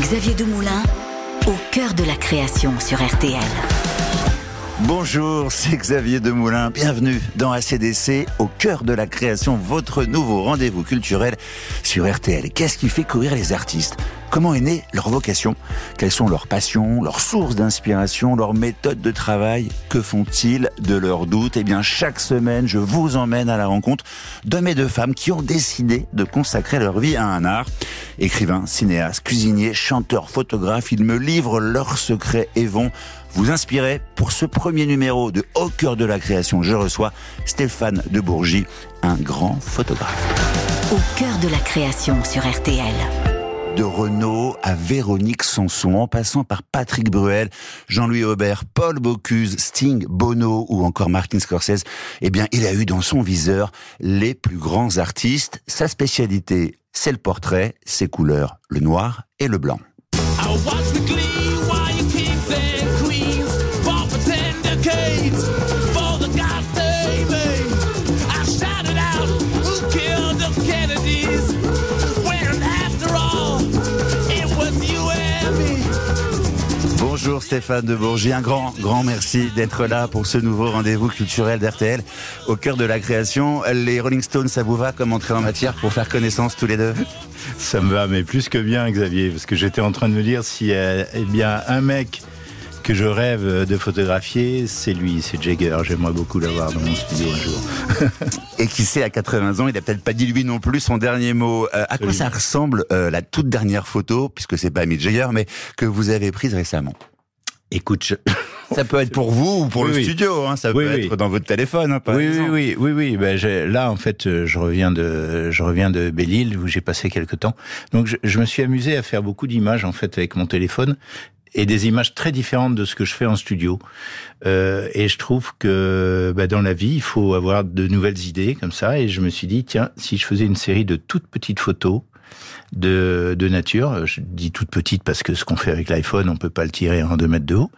Xavier Demoulin, au cœur de la création sur RTL. Bonjour, c'est Xavier Demoulin. Bienvenue dans ACDC, au cœur de la création, votre nouveau rendez-vous culturel sur RTL. Qu'est-ce qui fait courir les artistes? Comment est née leur vocation? Quelles sont leurs passions, leurs sources d'inspiration, leurs méthodes de travail? Que font-ils de leurs doutes? Eh bien, chaque semaine, je vous emmène à la rencontre d'hommes et de femmes qui ont décidé de consacrer leur vie à un art. Écrivains, cinéastes, cuisiniers, chanteurs, photographes, ils me livrent leurs secrets et vont vous inspirer pour ce premier numéro de Au cœur de la création. Je reçois Stéphane de Bourgie, un grand photographe. Au cœur de la création sur RTL de Renault à Véronique Sanson, en passant par Patrick Bruel, Jean-Louis Aubert, Paul Bocuse, Sting, Bono ou encore Martin Scorsese, eh bien, il a eu dans son viseur les plus grands artistes. Sa spécialité, c'est le portrait, ses couleurs, le noir et le blanc. Bonjour Stéphane de Bourgie, un grand, grand merci d'être là pour ce nouveau rendez-vous culturel d'RTL au cœur de la création. Les Rolling Stones, ça vous va comme entrée en matière pour faire connaissance tous les deux? Ça me va, mais plus que bien Xavier, parce que j'étais en train de me dire si euh, eh bien un mec que je rêve de photographier, c'est lui, c'est Jagger. J'aimerais beaucoup l'avoir dans mon studio un jour. Et qui sait, à 80 ans, il n'a peut-être pas dit lui non plus son dernier mot. Euh, à quoi ça ressemble euh, la toute dernière photo, puisque c'est pas Mick Jagger, mais que vous avez prise récemment? Écoute, ça peut être pour vous ou pour le studio, hein, ça peut être dans votre téléphone, hein, oui, oui, oui, oui, Ben, là, en fait, euh, je reviens de, je reviens de Belle-Île où j'ai passé quelques temps. Donc, je, je, me suis amusé à faire beaucoup d'images en fait avec mon téléphone et des images très différentes de ce que je fais en studio. Euh, et je trouve que bah, dans la vie, il faut avoir de nouvelles idées comme ça. Et je me suis dit, tiens, si je faisais une série de toutes petites photos de, de nature. Je dis toute petite parce que ce qu'on fait avec l'iPhone, on peut pas le tirer en deux mètres de haut.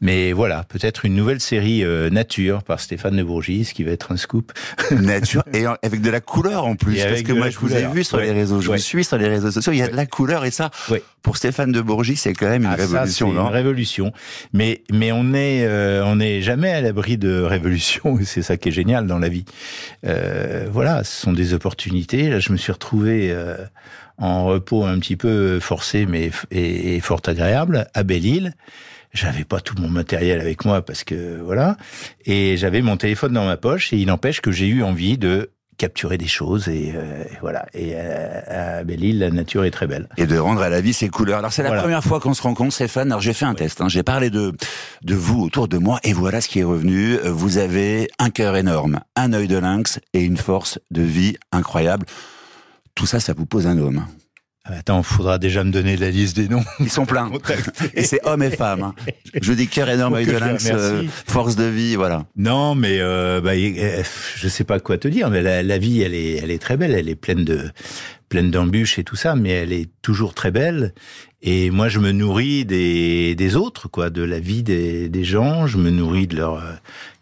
Mais voilà, peut-être une nouvelle série euh, nature par Stéphane de Bourgis, qui va être un scoop. Nature et avec de la couleur en plus, parce que moi je vous ai vu sur les réseaux, je vous suis sur les réseaux sociaux, il y a de la couleur et ça, pour Stéphane de Bourgis, c'est quand même une ah, révolution, Une révolution, mais mais on est euh, on n'est jamais à l'abri de révolution, et c'est ça qui est génial dans la vie. Euh, voilà, ce sont des opportunités. Là, je me suis retrouvé euh, en repos un petit peu forcé, mais et, fort agréable à Belle-Île. J'avais pas tout mon matériel avec moi parce que voilà, et j'avais mon téléphone dans ma poche. Et il n'empêche que j'ai eu envie de capturer des choses et, euh, voilà. Et euh, à Belle-Île, la nature est très belle. Et de rendre à la vie ses couleurs. Alors c'est la première fois qu'on se rencontre, Stéphane. Alors j'ai fait un test. Hein. J'ai parlé de de vous autour de moi et voilà ce qui est revenu. Vous avez un cœur énorme, un œil de lynx et une force de vie incroyable tout ça, ça vous pose un homme. Ah, attends, faudra déjà me donner la liste des noms. Ils sont pleins. et c'est hommes et femmes. Hein. Je dis cœur énorme, œil de lynx, euh, force de vie, voilà. Non, mais euh, bah, je sais pas quoi te dire. Mais la, la, vie, elle est, elle est très belle. Elle est pleine de, pleine d'embûches et tout ça, mais elle est toujours très belle. Et moi, je me nourris des, des autres, quoi, de la vie des, des gens. Je me nourris de leur euh,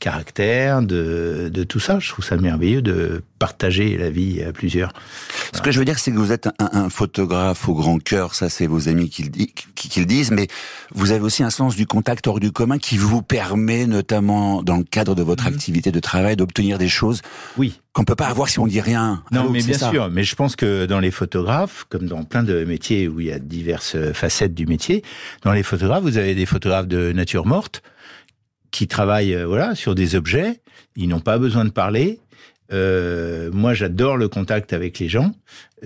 caractère, de, de tout ça. Je trouve ça merveilleux de partager la vie à plusieurs. Ce que je veux dire, c'est que vous êtes un, un, photographe au grand cœur. Ça, c'est vos amis qui le, qui, qui le, disent. Mais vous avez aussi un sens du contact hors du commun qui vous permet, notamment dans le cadre de votre mmh. activité de travail, d'obtenir des choses. Oui qu'on peut pas avoir si on dit rien. Non, mais bien sûr. Mais je pense que dans les photographes, comme dans plein de métiers où il y a diverses facettes du métier, dans les photographes, vous avez des photographes de nature morte qui travaillent, euh, voilà, sur des objets. Ils n'ont pas besoin de parler. Euh, moi, j'adore le contact avec les gens,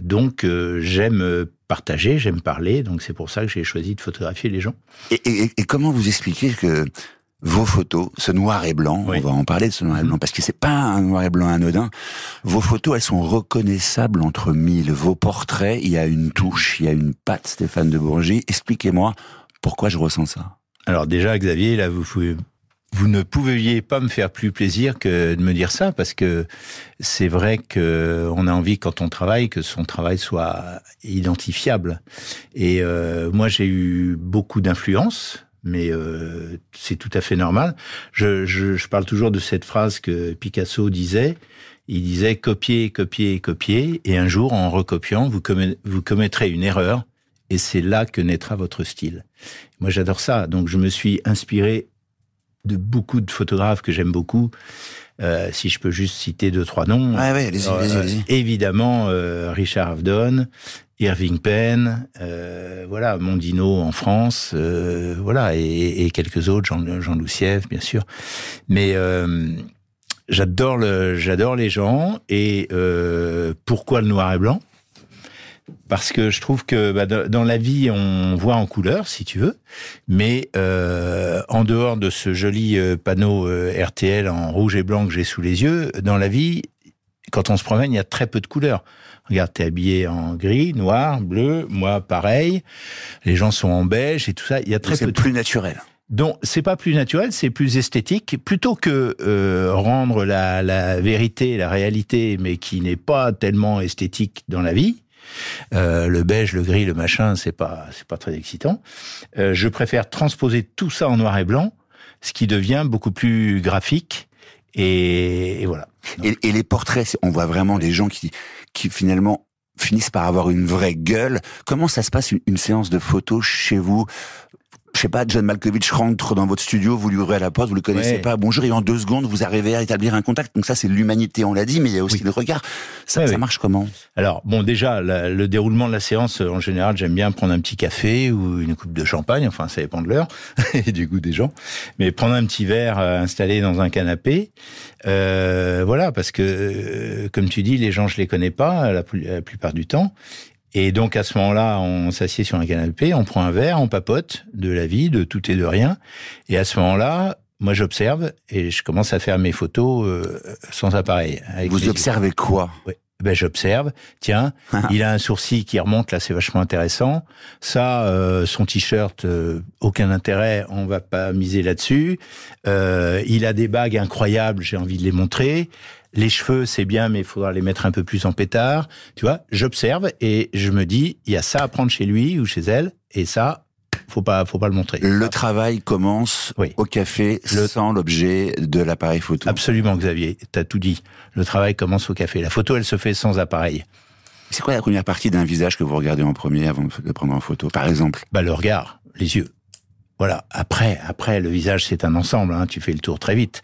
donc euh, j'aime partager, j'aime parler, donc c'est pour ça que j'ai choisi de photographier les gens. Et, et, et comment vous expliquez que vos photos, ce noir et blanc, on va en parler de ce noir et blanc, parce que c'est pas un noir et blanc anodin. Vos photos, elles sont reconnaissables entre mille. Vos portraits, il y a une touche, il y a une patte, Stéphane de Bourgie. Expliquez-moi pourquoi je ressens ça. Alors déjà, Xavier, là, vous vous ne pouviez pas me faire plus plaisir que de me dire ça parce que c'est vrai que on a envie quand on travaille que son travail soit identifiable et euh, moi j'ai eu beaucoup d'influence mais euh, c'est tout à fait normal. Je, je, je, parle toujours de cette phrase que Picasso disait. Il disait copier, copier, copier, et un jour, en recopiant, vous, vous commettrez une erreur et c'est là que naîtra votre style. Moi, j'adore ça. Donc, je me suis inspiré de beaucoup de photographes que j'aime beaucoup. Euh, si je peux juste citer deux, trois noms. Ouais, ouais, allez-y, allez-y, Euh, allez-y. évidemment, euh, Richard Avedon, Irving Penn, euh, voilà, Mondino en France, euh, voilà, et, quelques autres, Jean, Jean Loussieff, bien sûr. Mais euh, j'adore j'adore les gens. Et pourquoi le noir et blanc? Parce que je trouve que bah, dans la vie, on voit en couleur, si tu veux, mais en dehors de ce joli panneau RTL en rouge et blanc que j'ai sous les yeux, dans la vie, quand on se promène, il y a très peu de couleurs. Regarde, t'es habillé en gris, noir, bleu, moi pareil. Les gens sont en beige et tout ça. Il y a très peu C'est plus naturel. donc c'est pas plus naturel, c'est plus esthétique. Plutôt que euh, rendre la, la vérité, la réalité, mais qui n'est pas tellement esthétique dans la vie, euh, le beige, le gris, le machin, c'est pas c'est pas très excitant. Euh, je préfère transposer tout ça en noir et blanc, ce qui devient beaucoup plus graphique. Et, et voilà. Et, et les portraits, on voit vraiment des gens qui, qui finalement finissent par avoir une vraie gueule. Comment ça se passe une, séance de photos chez vous? Je sais pas, John Malkovich rentre dans votre studio, vous lui ouvrez la porte, vous le connaissez Ouais. pas, bonjour, et en deux secondes, vous arrivez à établir un contact. Donc ça, c'est l'humanité, on l'a dit, mais il y a aussi Oui. le regard. Ça, Ouais, ça oui. marche comment? Alors, bon, déjà, la- le déroulement de la séance, en général, j'aime bien prendre un petit café ou une coupe de champagne, enfin, ça dépend de l'heure et du goût des gens. Mais prendre un petit verre euh, installé dans un canapé, euh, voilà, parce que, euh, comme tu dis, les gens, je les connais pas la plupart du temps. Et donc, à ce moment-là, on s'assied sur un canapé, on prend un verre, on papote de la vie, de tout et de rien. Et à ce moment-là, moi, j'observe et je commence à faire mes photos euh, sans appareil. avec Vous yeux. observez quoi? Ouais. Ben j'observe. Tiens, il a un sourcil qui remonte là, c'est vachement intéressant. Ça, euh, son t-shirt, euh, aucun intérêt, on va pas miser là-dessus. Euh, il a des bagues incroyables, j'ai envie de les montrer. Les cheveux, c'est bien, mais il faudra les mettre un peu plus en pétard. Tu vois, j'observe et je me dis, il y a ça à prendre chez lui ou chez elle, et ça, faut pas, faut pas le montrer. Le travail commence Oui. au café Le- sans l'objet de l'appareil photo. Absolument, Xavier, t'as tout dit. Le travail commence au café. La photo, elle se fait sans appareil. C'est quoi la première partie d'un visage que vous regardez en premier avant de le prendre en photo, par exemple? Bah le regard, les yeux. Voilà. Après, après le visage c'est un ensemble. Hein, tu fais le tour très vite.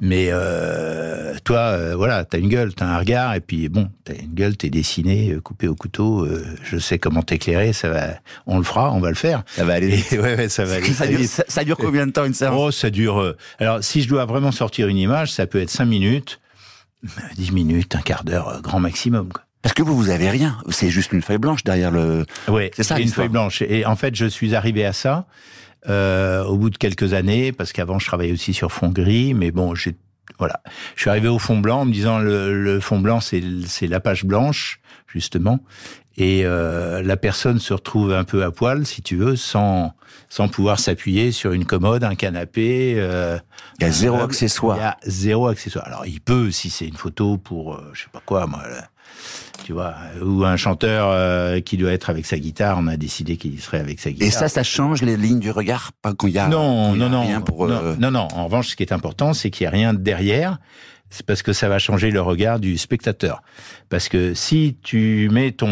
Mais euh, toi, euh, voilà, t'as une gueule, t'as un regard, et puis bon, t'as une gueule, t'es dessiné, euh, coupé au couteau. euh, je sais comment t'éclairer. Ça va, on le fera, on va le faire. Ça va aller Et, ouais, ouais, ça va aller. ça, dure, vite. ça- ça dure combien de temps une séance? Oh, ça dure. alors, si je dois vraiment sortir une image, ça peut être cinq minutes, dix minutes, un quart d'heure, grand maximum. Quoi. Parce que vous, vous avez rien. C'est juste une feuille blanche derrière le. Ouais, C'est ça, une feuille blanche. Et en fait, je suis arrivé à ça euh, au bout de quelques années, parce qu'avant, je travaillais aussi sur fond gris, mais bon, j'ai voilà, je suis arrivé au fond blanc en me disant le, le fond blanc, c'est c'est la page blanche justement, et euh, la personne se retrouve un peu à poil, si tu veux, sans sans pouvoir s'appuyer sur une commode, un canapé. euh, Il y a zéro accessoire. Il y a zéro accessoire. Alors, il peut, si c'est une photo pour, euh, je sais pas quoi, moi, tu vois, ou un chanteur euh, qui doit être avec sa guitare, on a décidé qu'il serait avec sa guitare. Et ça, ça change les lignes du regard Pas quand il y a. non, y non, non, Rien pour. non, euh, non, non. En revanche, ce qui est important, c'est qu'il n'y a rien derrière. C'est parce que ça va changer le regard du spectateur. Parce que si tu mets ton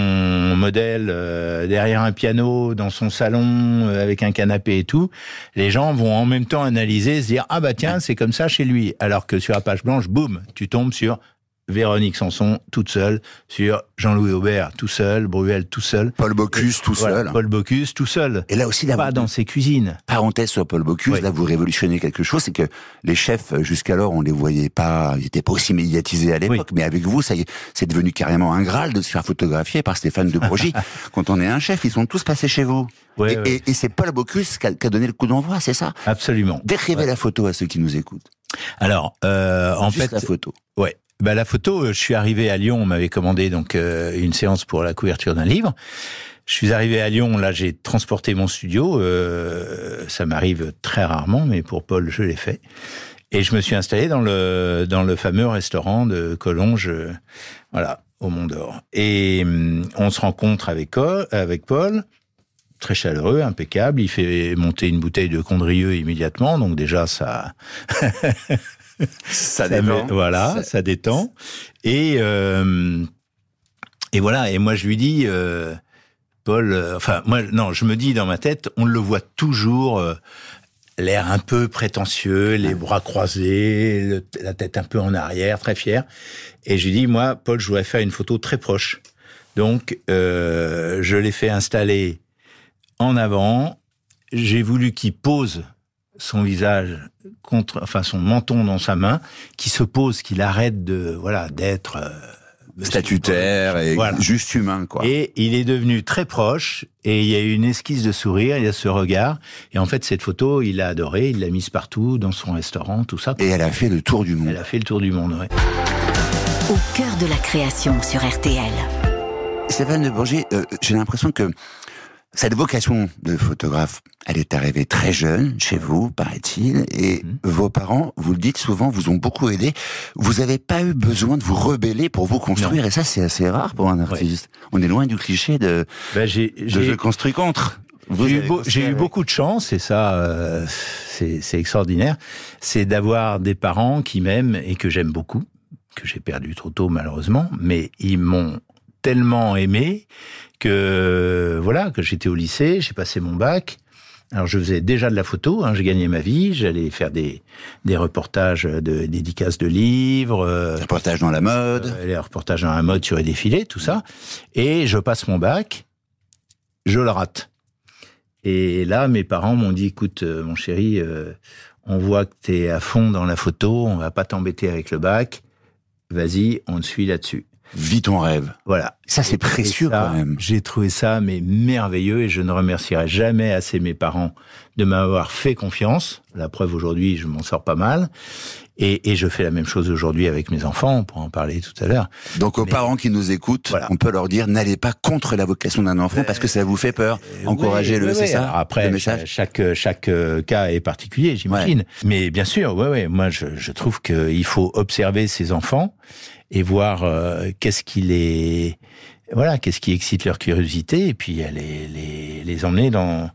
modèle euh, derrière un piano dans son salon avec un canapé et tout, les gens vont en même temps analyser, se dire ah bah tiens c'est comme ça chez lui. Alors que sur la page blanche, boum, tu tombes sur Véronique Sanson toute seule, sur Jean-Louis Aubert tout seul, Bruel tout seul, Paul Bocuse tout Voilà, seul. Paul Bocuse tout seul. Et là aussi, là, Pas vous- dans ses cuisines. parenthèse sur Paul Bocuse, Oui. là vous révolutionnez quelque chose, c'est que les chefs jusqu'alors on les voyait pas, ils étaient pas aussi médiatisés à l'époque, mais avec vous ça c'est devenu carrément un graal de se faire photographier par Stéphane de Brogy. Quand on est un chef, ils sont tous passés chez vous. Ouais, et ouais. et- et c'est Paul Bocuse qui a, qui a donné le coup d'envoi, c'est ça? Absolument. Décrivez Ouais. la photo à ceux qui nous écoutent. Alors, euh, en Juste fait, la photo. ouais. Bah, la photo, euh, je suis arrivé à Lyon, on m'avait commandé donc euh, une séance pour la couverture d'un livre. Je suis arrivé à Lyon, là j'ai transporté mon studio, euh, ça m'arrive très rarement, mais pour Paul je l'ai fait. Et je me suis installé dans le dans le fameux restaurant de Collonges, euh, voilà, au Mont d'Or. Et hum, on se rencontre avec avec Paul, très chaleureux, impeccable. Il fait monter une bouteille de Condrieux immédiatement, donc déjà ça Ça, ça met- voilà, Ça- ça, détend. Et euh, et voilà. Et moi, je lui dis, euh, Paul, euh, enfin moi non, je me dis dans ma tête, on le voit toujours l'air un peu prétentieux, les bras croisés, le- la tête un peu en arrière, très fier. Et je lui dis moi, Paul, je voudrais faire une photo très proche. Donc je l'ai fait installer en avant. J'ai voulu qu'il pose son visage contre, enfin son menton dans sa main, qu'il se pose, qu'il arrête de voilà d'être euh, Statutaire et Voilà. juste humain, quoi. et il est devenu très proche et il y a eu une esquisse de sourire, il y a ce regard. Et en fait, cette photo, il a adoré, il l'a mise partout, dans son restaurant, tout ça. Et elle a fait le tour du monde. Elle a fait le tour du monde, ouais. Au cœur de la création sur RTL. Stéphane de Bourget, euh, j'ai l'impression que cette vocation de photographe, elle est arrivée très jeune chez vous, paraît-il, et Mhm. vos parents, vous le dites souvent, vous ont beaucoup aidé. Vous n'avez pas eu besoin de vous rebeller pour vous construire, et ça c'est assez rare pour un artiste. On est loin du cliché de, Ben, j'ai, de je construis contre. J'ai eu, beau- j'ai beaucoup de chance, et ça, euh, c'est, c'est extraordinaire. C'est d'avoir des parents qui m'aiment et que j'aime beaucoup, que j'ai perdu trop tôt malheureusement, mais ils m'ont tellement aimé que voilà, que j'étais au lycée, j'ai passé mon bac. Alors je faisais déjà de la photo, hein, j'ai gagné ma vie, j'allais faire des, des reportages de dédicaces de livres, euh, Reportage dans la mode. euh, les reportages dans la mode sur les défilés, tout ça. Et je passe mon bac, je le rate. Et là, mes parents m'ont dit, écoute, euh, mon chéri, euh, on voit que tu es à fond dans la photo, on va pas t'embêter avec le bac. Vas-y, on te suit là-dessus. Vis ton rêve. Voilà. Ça, c'est précieux, ça- quand même. J'ai trouvé ça mais merveilleux et je ne remercierai jamais assez mes parents de m'avoir fait confiance. La preuve aujourd'hui, je m'en sors pas mal. Et, et je fais la même chose aujourd'hui avec mes enfants, on pourra en parler tout à l'heure. Donc aux Mais- parents qui nous écoutent, Voilà. on peut leur dire n'allez pas contre la vocation d'un enfant parce que ça vous fait peur. Encouragez-le, Oui, oui, c'est oui. ça Alors Après, chaque chaque euh, cas est particulier, j'imagine. Mais bien sûr, ouais, ouais. Moi, je, je trouve qu'il faut observer ces enfants et voir euh, qu'est-ce qui les voilà, qu'est-ce qui excite leur curiosité et puis euh, les les les emmener dans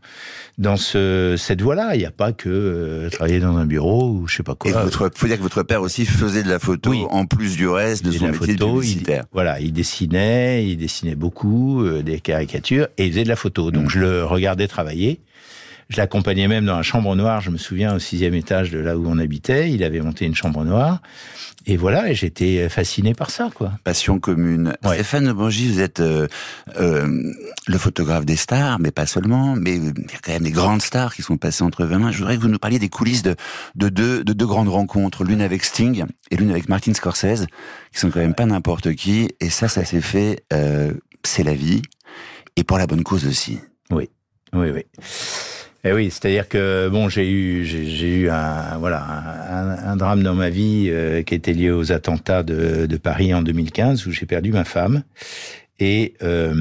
dans ce cette voie-là. Il n'y a pas que euh, travailler dans un bureau ou je sais pas quoi. Et votre, faut dire que votre père aussi faisait de la photo Oui. en plus du reste de Il son métier de photo, il, voilà, il dessinait, il dessinait beaucoup, euh, des caricatures, et il faisait de la photo. Donc je le regardais travailler. Je l'accompagnais même dans la chambre noire. Je me souviens au sixième étage de là où on habitait, il avait monté une chambre noire. Et voilà, et j'étais fasciné par ça, quoi. Passion commune. Ouais. Stéphane Bourgi, vous êtes euh, euh, le photographe des stars, mais pas seulement. Mais il y a quand même des grandes stars qui sont passées entre vos mains. Je voudrais que vous nous parliez des coulisses de, de, deux, de deux grandes rencontres, l'une avec Sting et l'une avec Martin Scorsese, qui sont quand même pas n'importe qui. Et ça, ça s'est fait. Euh, c'est la vie, et pour la bonne cause aussi. Oui, oui, oui. Et oui, c'est-à-dire que bon, j'ai eu, j'ai eu un voilà un, drame dans ma vie euh, qui était lié aux attentats de, de Paris en 2015 où j'ai perdu ma femme et euh,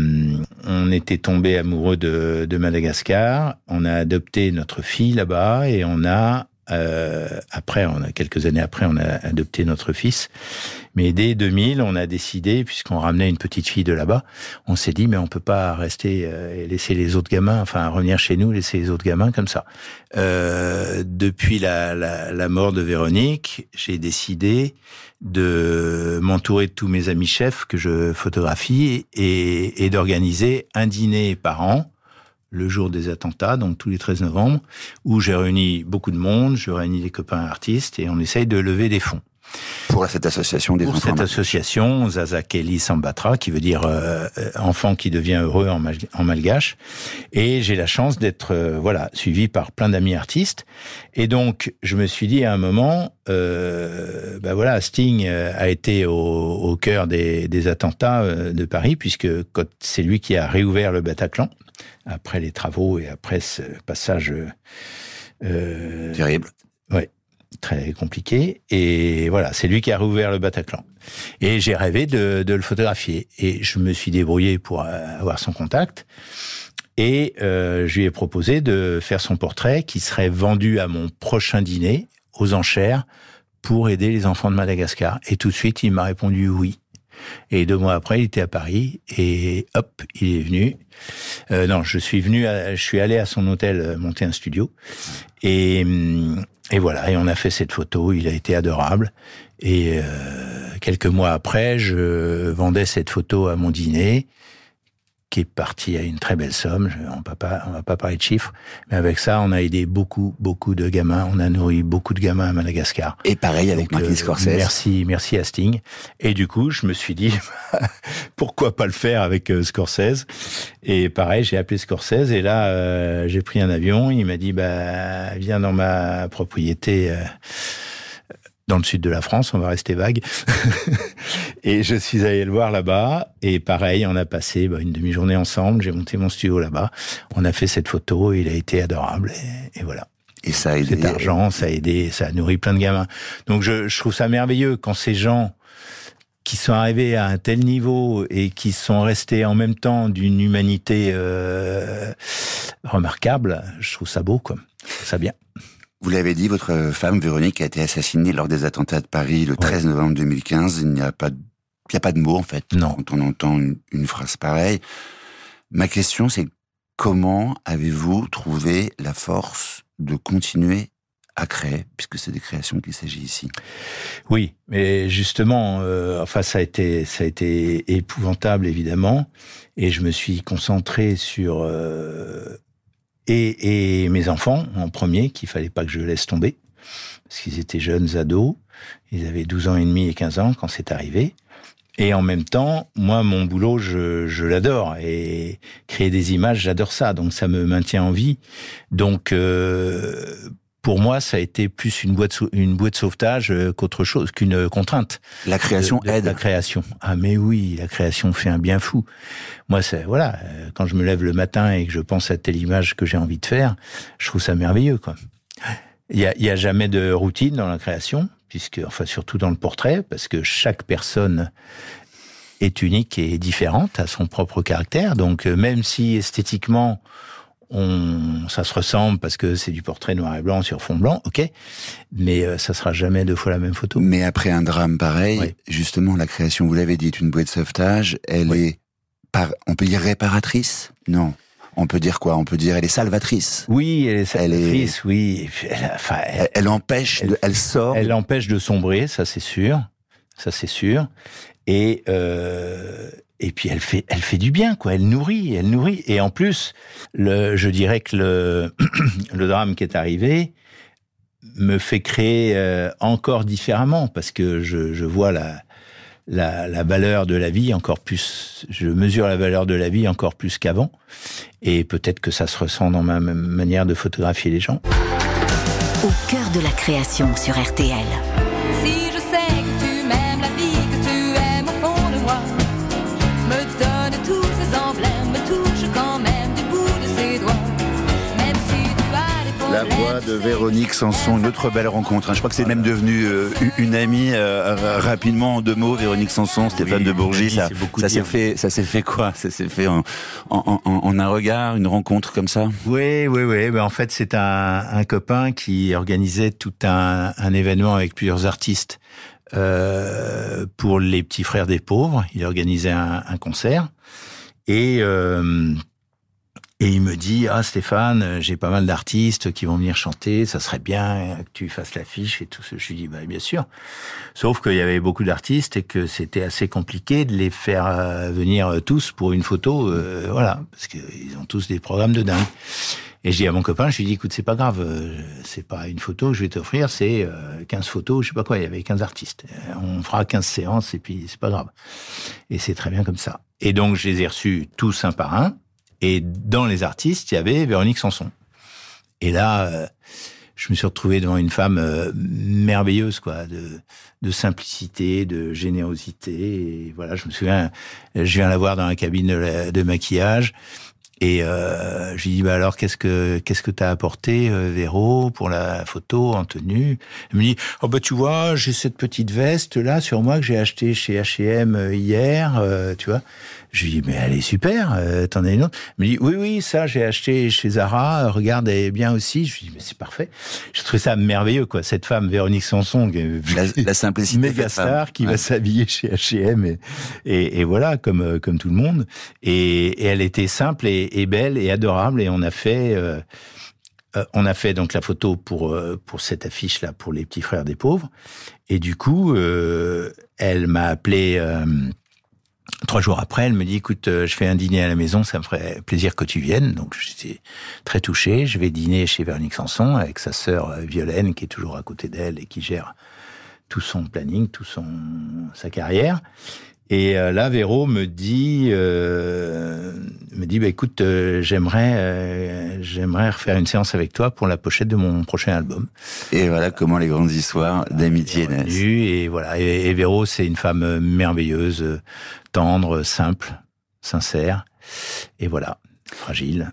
on était tombé amoureux de, de Madagascar. On a adopté notre fille là-bas et on a euh, après, on a quelques années après, on a adopté notre fils. Mais dès 2000, on a décidé, puisqu'on ramenait une petite fille de là-bas, on s'est dit mais on peut pas rester euh, et laisser les autres gamins, enfin revenir chez nous, laisser les autres gamins comme ça. Euh, depuis la, la, la mort de Véronique, j'ai décidé de m'entourer de tous mes amis chefs que je photographie et, et d'organiser un dîner par an le jour des attentats, donc tous les 13 novembre, où j'ai réuni beaucoup de monde, je réunis des copains artistes et on essaye de lever des fonds. Pour cette association des Pour enfants. cette association, Zazakeli Sambatra, qui veut dire euh, euh, enfant qui devient heureux en, mal- en malgache. Et j'ai la chance d'être euh, voilà suivi par plein d'amis artistes. Et donc, je me suis dit à un moment, euh, ben voilà, Sting a été au, au cœur des, des attentats de Paris, puisque c'est lui qui a réouvert le Bataclan après les travaux et après ce passage euh, Terrible. Très compliqué. Et voilà, c'est lui qui a rouvert le Bataclan. Et j'ai rêvé de, de le photographier. Et je me suis débrouillé pour euh, avoir son contact. Et euh, je lui ai proposé de faire son portrait qui serait vendu à mon prochain dîner aux enchères pour aider les enfants de Madagascar. Et tout de suite, il m'a répondu oui. Et deux mois après, il était à Paris et hop, il est venu. Euh, non, je suis venu, à- je suis allé à son hôtel euh, monter un studio et, hum, et voilà. Et on a fait cette photo. Il a été adorable. Et euh, quelques mois après, je vendais cette photo à mon dîner qui est parti à une très belle somme. on va pas, on va pas parler de chiffres, mais avec ça, on a aidé beaucoup, beaucoup de gamins. On a nourri beaucoup de gamins à Madagascar. Et pareil avec Martin euh, Scorsese. Merci, merci à Sting. Et du coup, je me suis dit, pourquoi pas le faire avec euh, Scorsese? Et pareil, j'ai appelé Scorsese et là, euh, j'ai pris un avion. Il m'a dit, bah, viens dans ma propriété dans le sud de la France, on va rester vague. et je suis allé le voir là-bas. Et pareil, on a passé bah, une demi-journée ensemble. J'ai monté mon studio là-bas. On a fait cette photo. Il a été adorable. Et, voilà. Et ça a aidé. Cet argent, ça a aidé, ça a nourri plein de gamins. Donc je, je trouve ça merveilleux quand ces gens qui sont arrivés à un tel niveau et qui sont restés en même temps d'une humanité euh, remarquable, je trouve ça beau, quoi. ça bien. Vous l'avez dit, votre femme, Véronique, a été assassinée lors des attentats de Paris le 13 novembre 2015. Il n'y a pas de, il y a pas de mots, en fait, non. quand on entend une, phrase pareille. Ma question, c'est comment avez-vous trouvé la force de continuer à créer, puisque c'est des créations qu'il s'agit ici? Oui, mais justement, euh, enfin ça a été ça a été épouvantable évidemment, et je me suis concentré sur euh, et, et mes enfants en premier, qu'il fallait pas que je laisse tomber, parce qu'ils étaient jeunes ados, ils avaient 12 ans et demi et 15 ans quand c'est arrivé. Et en même temps, moi, mon boulot, je, je l'adore. Et créer des images, j'adore ça. Donc, ça me maintient en vie. Donc, euh, pour moi, ça a été plus une boîte une bouée de sauvetage euh, qu'autre chose, qu'une contrainte. La création aide. La création. Ah mais oui, la création fait un bien fou. Moi, c'est voilà, euh, quand je me lève le matin et que je pense à telle image que j'ai envie de faire, je trouve ça merveilleux, quoi. Il y a, y a jamais de routine dans la création, puisque, enfin, surtout dans le portrait, parce que chaque personne est unique et différente à son propre caractère. Donc, euh, même si esthétiquement on, ça se ressemble parce que c'est du portrait noir et blanc sur fond blanc, ok, mais euh, ça sera jamais deux fois la même photo. Mais après un drame pareil, justement, la création, vous l'avez dit, est une bouée de sauvetage. Elle est, par, on peut dire réparatrice? Non. On peut dire quoi? On peut dire elle est salvatrice. Oui, elle est salvatrice. Oui. Elle, enfin, elle, empêche, elle sort. Elle empêche de sombrer, ça c'est sûr. Ça c'est sûr. Et euh, et puis elle fait, elle fait du bien, quoi. Elle nourrit, elle nourrit. Et en plus, je dirais que le, drame qui est arrivé me fait créer euh, encore différemment parce que je, vois la, la, valeur de la vie encore plus. Je mesure la valeur de la vie encore plus qu'avant. Et peut-être que ça se ressent dans ma manière de photographier les gens. Au cœur de la création sur RTL. La voix de Véronique Sanson, une autre belle rencontre. Hein. Je crois que c'est même devenu euh, une amie. Euh, rapidement, en deux mots, Véronique Sanson, Stéphane de Bourgie, ça, ça s'est fait, ça s'est fait quoi? Ça s'est fait en, en, en, un regard, une rencontre comme ça? Oui, oui, oui. Ben, en fait, c'est un, un, copain qui organisait tout un, un événement avec plusieurs artistes euh, pour les petits frères des pauvres. Il organisait un, un concert et euh, et il me dit, ah Stéphane, j'ai pas mal d'artistes qui vont venir chanter, ça serait bien que tu fasses l'affiche et tout ça. Je lui dis, bah, bien sûr. Sauf qu'il y avait beaucoup d'artistes et que c'était assez compliqué de les faire euh, venir tous pour une photo, euh, voilà, parce qu'ils ont tous des programmes de dingue. Et je dis à mon copain, je lui dis, écoute, c'est pas grave, euh, c'est pas une photo que je vais t'offrir, c'est 15 photos, je sais pas quoi, il y avait 15 artistes. On fera 15 séances et puis c'est pas grave. Et c'est très bien comme ça. Et donc, je les ai reçus tous un par un. Et dans les artistes, il y avait Véronique Sanson. Et là, euh, je me suis retrouvé devant une femme euh, merveilleuse, quoi, de, simplicité, de générosité. Voilà, je me souviens, je viens la voir dans la cabine de, maquillage. Et euh, je lui dis bah alors qu'est-ce que qu'est-ce que t'as apporté euh, Véro pour la photo en tenue? Elle me dit oh bah tu vois j'ai cette petite veste là sur moi que j'ai acheté chez H&M hier tu vois je lui dis, mais elle est super, euh, t'en as une autre. Il me dit, oui, oui, ça, j'ai acheté chez Zara, regarde, elle est bien aussi. Je lui dis, mais c'est parfait. Je trouve ça merveilleux, quoi. Cette femme, Véronique Sanson, la, la simplicité. Méga star, qui va s'habiller chez H&M et, et, et, voilà, comme, euh, comme tout le monde. Et, et elle était simple et, et, belle et adorable et on a fait, euh, euh on a fait donc la photo pour pour cette affiche là pour les petits frères des pauvres et du coup euh, elle m'a appelé Trois jours après, elle me dit, écoute, euh, je fais un dîner à la maison, ça me ferait plaisir que tu viennes. Donc j'étais très touché. Je vais dîner chez Véronique Sanson avec sa sœur euh, Violaine, qui est toujours à côté d'elle et qui gère tout son planning, tout son sa carrière. Et euh, là, Véro me dit, euh, me dit, bah, écoute, euh, j'aimerais, euh, j'aimerais refaire une séance avec toi pour la pochette de mon prochain album. Et voilà comment les grandes histoires d'amitié naissent. Et voilà. Et, et Véro, c'est une femme merveilleuse, tendre, simple, sincère. Et voilà, fragile.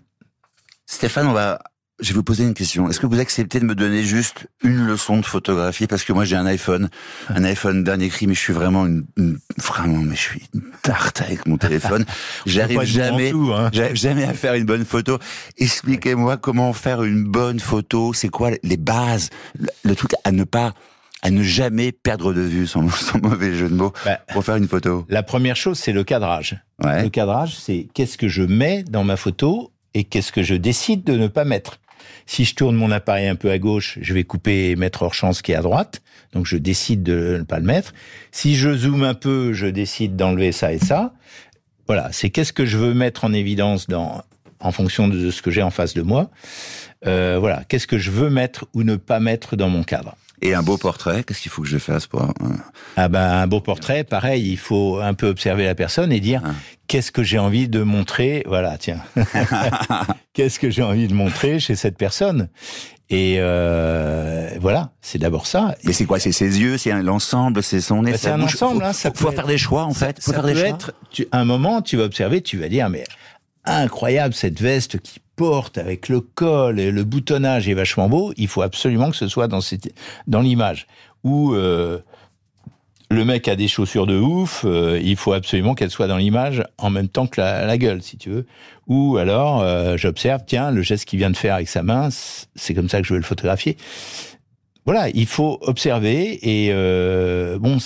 Stéphane, on va, je vais vous poser une question. Est-ce que vous acceptez de me donner juste une leçon de photographie? Parce que moi j'ai un iPhone, un iPhone dernier cri, mais je suis vraiment une, une- vraiment, mais je suis une tarte avec mon téléphone. J'arrive jamais, tout, hein. j'arrive jamais à faire une bonne photo. Expliquez-moi comment faire une bonne photo. C'est quoi les bases, le, le truc à ne pas, à ne jamais perdre de vue, sans, sans mauvais jeu de mots, Bah, pour faire une photo. la première chose, c'est le cadrage. Ouais. Le cadrage, c'est qu'est-ce que je mets dans ma photo et qu'est-ce que je décide de ne pas mettre. Si je tourne mon appareil un peu à gauche, je vais couper et mettre hors champ ce qui est à droite. Donc je décide de ne pas le mettre. Si je zoome un peu, je décide d'enlever ça et ça. Voilà, c'est qu'est-ce que je veux mettre en évidence dans, en fonction de ce que j'ai en face de moi. Euh, voilà, qu'est-ce que je veux mettre ou ne pas mettre dans mon cadre. Et un beau portrait, qu'est-ce qu'il faut que je fasse pour un- Ah ben un beau portrait, pareil, il faut un peu observer la personne et dire Ah. qu'est-ce que j'ai envie de montrer? Voilà, tiens, qu'est-ce que j'ai envie de montrer chez cette personne? Et euh, voilà, c'est d'abord ça. Mais c'est quoi? C'est ses yeux, c'est l'ensemble, c'est son nez, Bah, c'est un bouche ensemble, Faut, hein, ça faut, faut peut faire être- des choix en fait. Faut ça faire des peut choix. être, tu, un moment, tu vas observer, tu vas dire mais incroyable cette veste qui porte avec le col et le boutonnage est vachement beau. Il faut absolument que ce soit dans l'image. Ou euh, le mec a des chaussures de ouf, euh, il faut absolument qu'elle soit dans l'image en même temps que la, gueule, si tu veux. Ou alors, euh, j'observe, tiens, le geste qu'il vient de faire avec sa main, c'est comme ça que je veux le photographier. Voilà, il faut observer et euh, bon,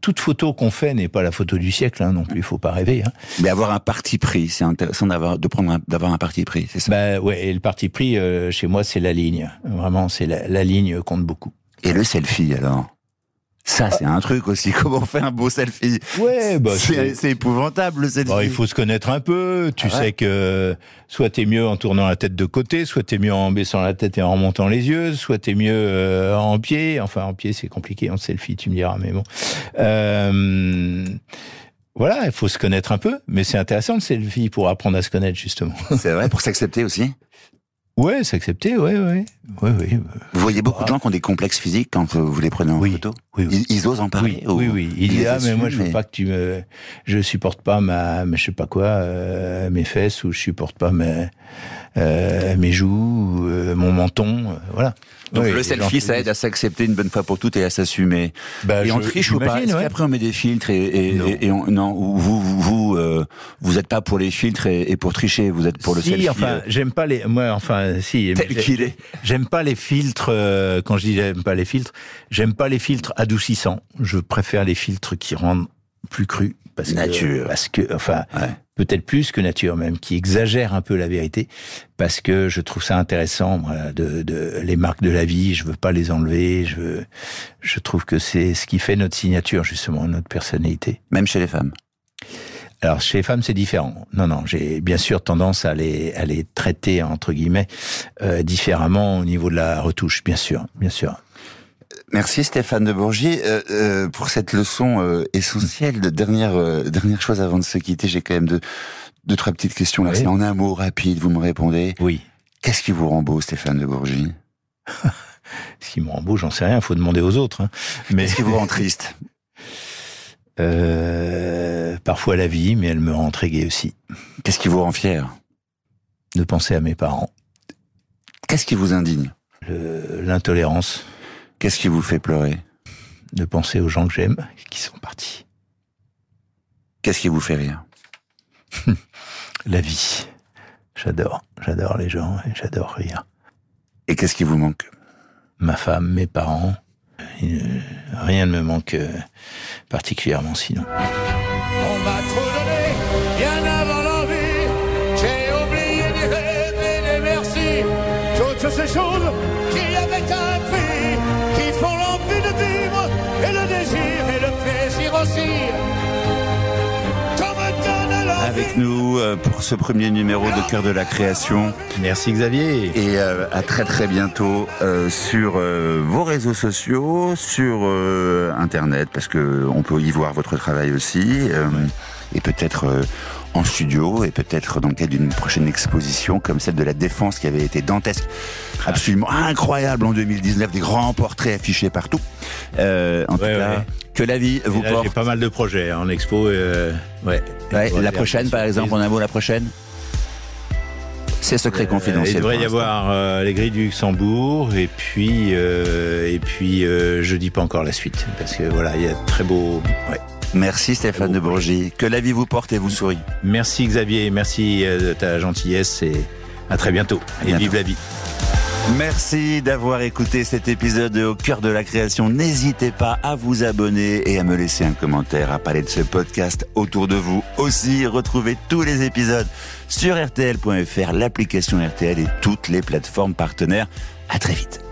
toute photo qu'on fait n'est pas la photo du siècle hein, non plus. Il faut pas rêver. Hein. Mais avoir un parti pris, c'est intéressant d'avoir de prendre un- d'avoir un parti pris, c'est ça? Bah ouais, et le parti pris euh, chez moi, c'est la ligne. Vraiment, c'est la, la ligne compte beaucoup. Et le selfie alors? Ça, c'est un truc aussi. Comment on fait un beau selfie Ouais, bah C'est épouvantable le selfie. Il faut se connaître un peu. Tu Ah ouais sais que soit t'es mieux en tournant la tête de côté, soit t'es mieux en baissant la tête et en remontant les yeux, soit t'es mieux euh, en pied. Enfin, en pied, c'est compliqué en selfie, tu me diras, mais bon. Euh, voilà, il faut se connaître un peu, mais c'est intéressant le selfie pour apprendre à se connaître justement. C'est vrai pour s'accepter aussi. Ouais, s'accepter, ouais, ouais, ouais, ouais. Vous voyez beaucoup de gens qui ont des complexes physiques quand euh, vous les prenez en Oui, photo? Oui, oui. Ils, ils osent en parler. Oui, ou- oui, oui. Il ils dit ah mais moi je veux mais- pas que tu me, je supporte pas ma, je sais pas quoi, euh, mes fesses ou je supporte pas mes, euh, mes joues, ou, euh, mon menton, voilà. Donc Oui, le selfie, ça aide à s'accepter une bonne fois pour toutes et à s'assumer. Bah, et on triche ou pas Est-ce ouais. qu'après on met des filtres et, et, Non. et- et on- non, ou vous vous vous, euh, vous êtes pas pour les filtres et, pour tricher, vous êtes pour le si, selfie. enfin, j'aime pas les, moi, enfin, si. tel qu'il est. J'aime pas les filtres. euh, quand je dis j'aime pas les filtres, j'aime pas les filtres adoucissants. Je préfère les filtres qui rendent plus cru. Parce Nature. Que, parce que, enfin, Ouais. peut-être plus que nature même, qui exagère un peu la vérité, parce que je trouve ça intéressant, moi, de, de les marques de la vie. Je veux pas les enlever. Je, veux- je trouve que c'est ce qui fait notre signature justement, notre personnalité. Même chez les femmes. Alors chez les femmes c'est différent. Non non, j'ai bien sûr tendance à les à les traiter entre guillemets euh, différemment au niveau de la retouche, bien sûr, bien sûr. Merci Stéphane de Bourgier euh, euh, pour cette leçon euh, essentielle. De dernière euh, dernière chose avant de se quitter, j'ai quand même deux deux trois petites questions. Là, Oui. c'est en un mot rapide. Vous me répondez. Oui. Qu'est-ce qui vous rend beau, Stéphane de Bourgie Ce qui me rend beau, j'en sais rien. Faut demander aux autres. hein. Mais Qu'est-ce qui vous rend triste? Euh, parfois la vie, mais elle me rend très gai aussi. Qu'est-ce qui vous rend fier? De penser à mes parents, Qu'est-ce qui vous indigne? L'intolérance, Qu'est-ce qui vous fait pleurer? De penser aux gens que j'aime qui sont partis. Qu'est-ce qui vous fait rire? La vie. J'adore, j'adore les gens et j'adore rire. Et qu'est-ce qui vous manque? Ma femme, mes parents. Il- rien ne me manque euh, particulièrement sinon. On m'a trop donné, bien avant avec nous euh, pour ce premier numéro de Cœur de la Création. Merci Xavier. Et euh, à très très bientôt euh, sur vos réseaux sociaux, sur Internet, parce que on peut y voir votre travail aussi, et peut-être en studio, et peut-être dans le cadre d'une prochaine exposition comme celle de la Défense qui avait été dantesque, absolument incroyable en 2019, des grands portraits affichés partout. Euh, en tout Ouais, cas, que la vie vous là, porte. J'ai pas mal de projets hein, en expo. euh, ouais. La prochaine, par exemple, en un mot, la prochaine C'est secret Euh, confidentiel. Il devrait y avoir euh, les grilles du Luxembourg et puis euh, et puis euh, je dis pas encore la suite parce que voilà il y a très beau. Ouais. Merci Stéphane de Bourgie. Que la vie vous porte et vous sourie. Merci Xavier, merci euh, de ta gentillesse et à très bientôt. À et bientôt. vive la vie. Merci d'avoir écouté cet épisode de Au cœur de la création. N'hésitez pas à vous abonner et à me laisser un commentaire, à parler de ce podcast autour de vous. Aussi, retrouvez tous les épisodes sur rtl.fr, l'application RTL et toutes les plateformes partenaires. À très vite.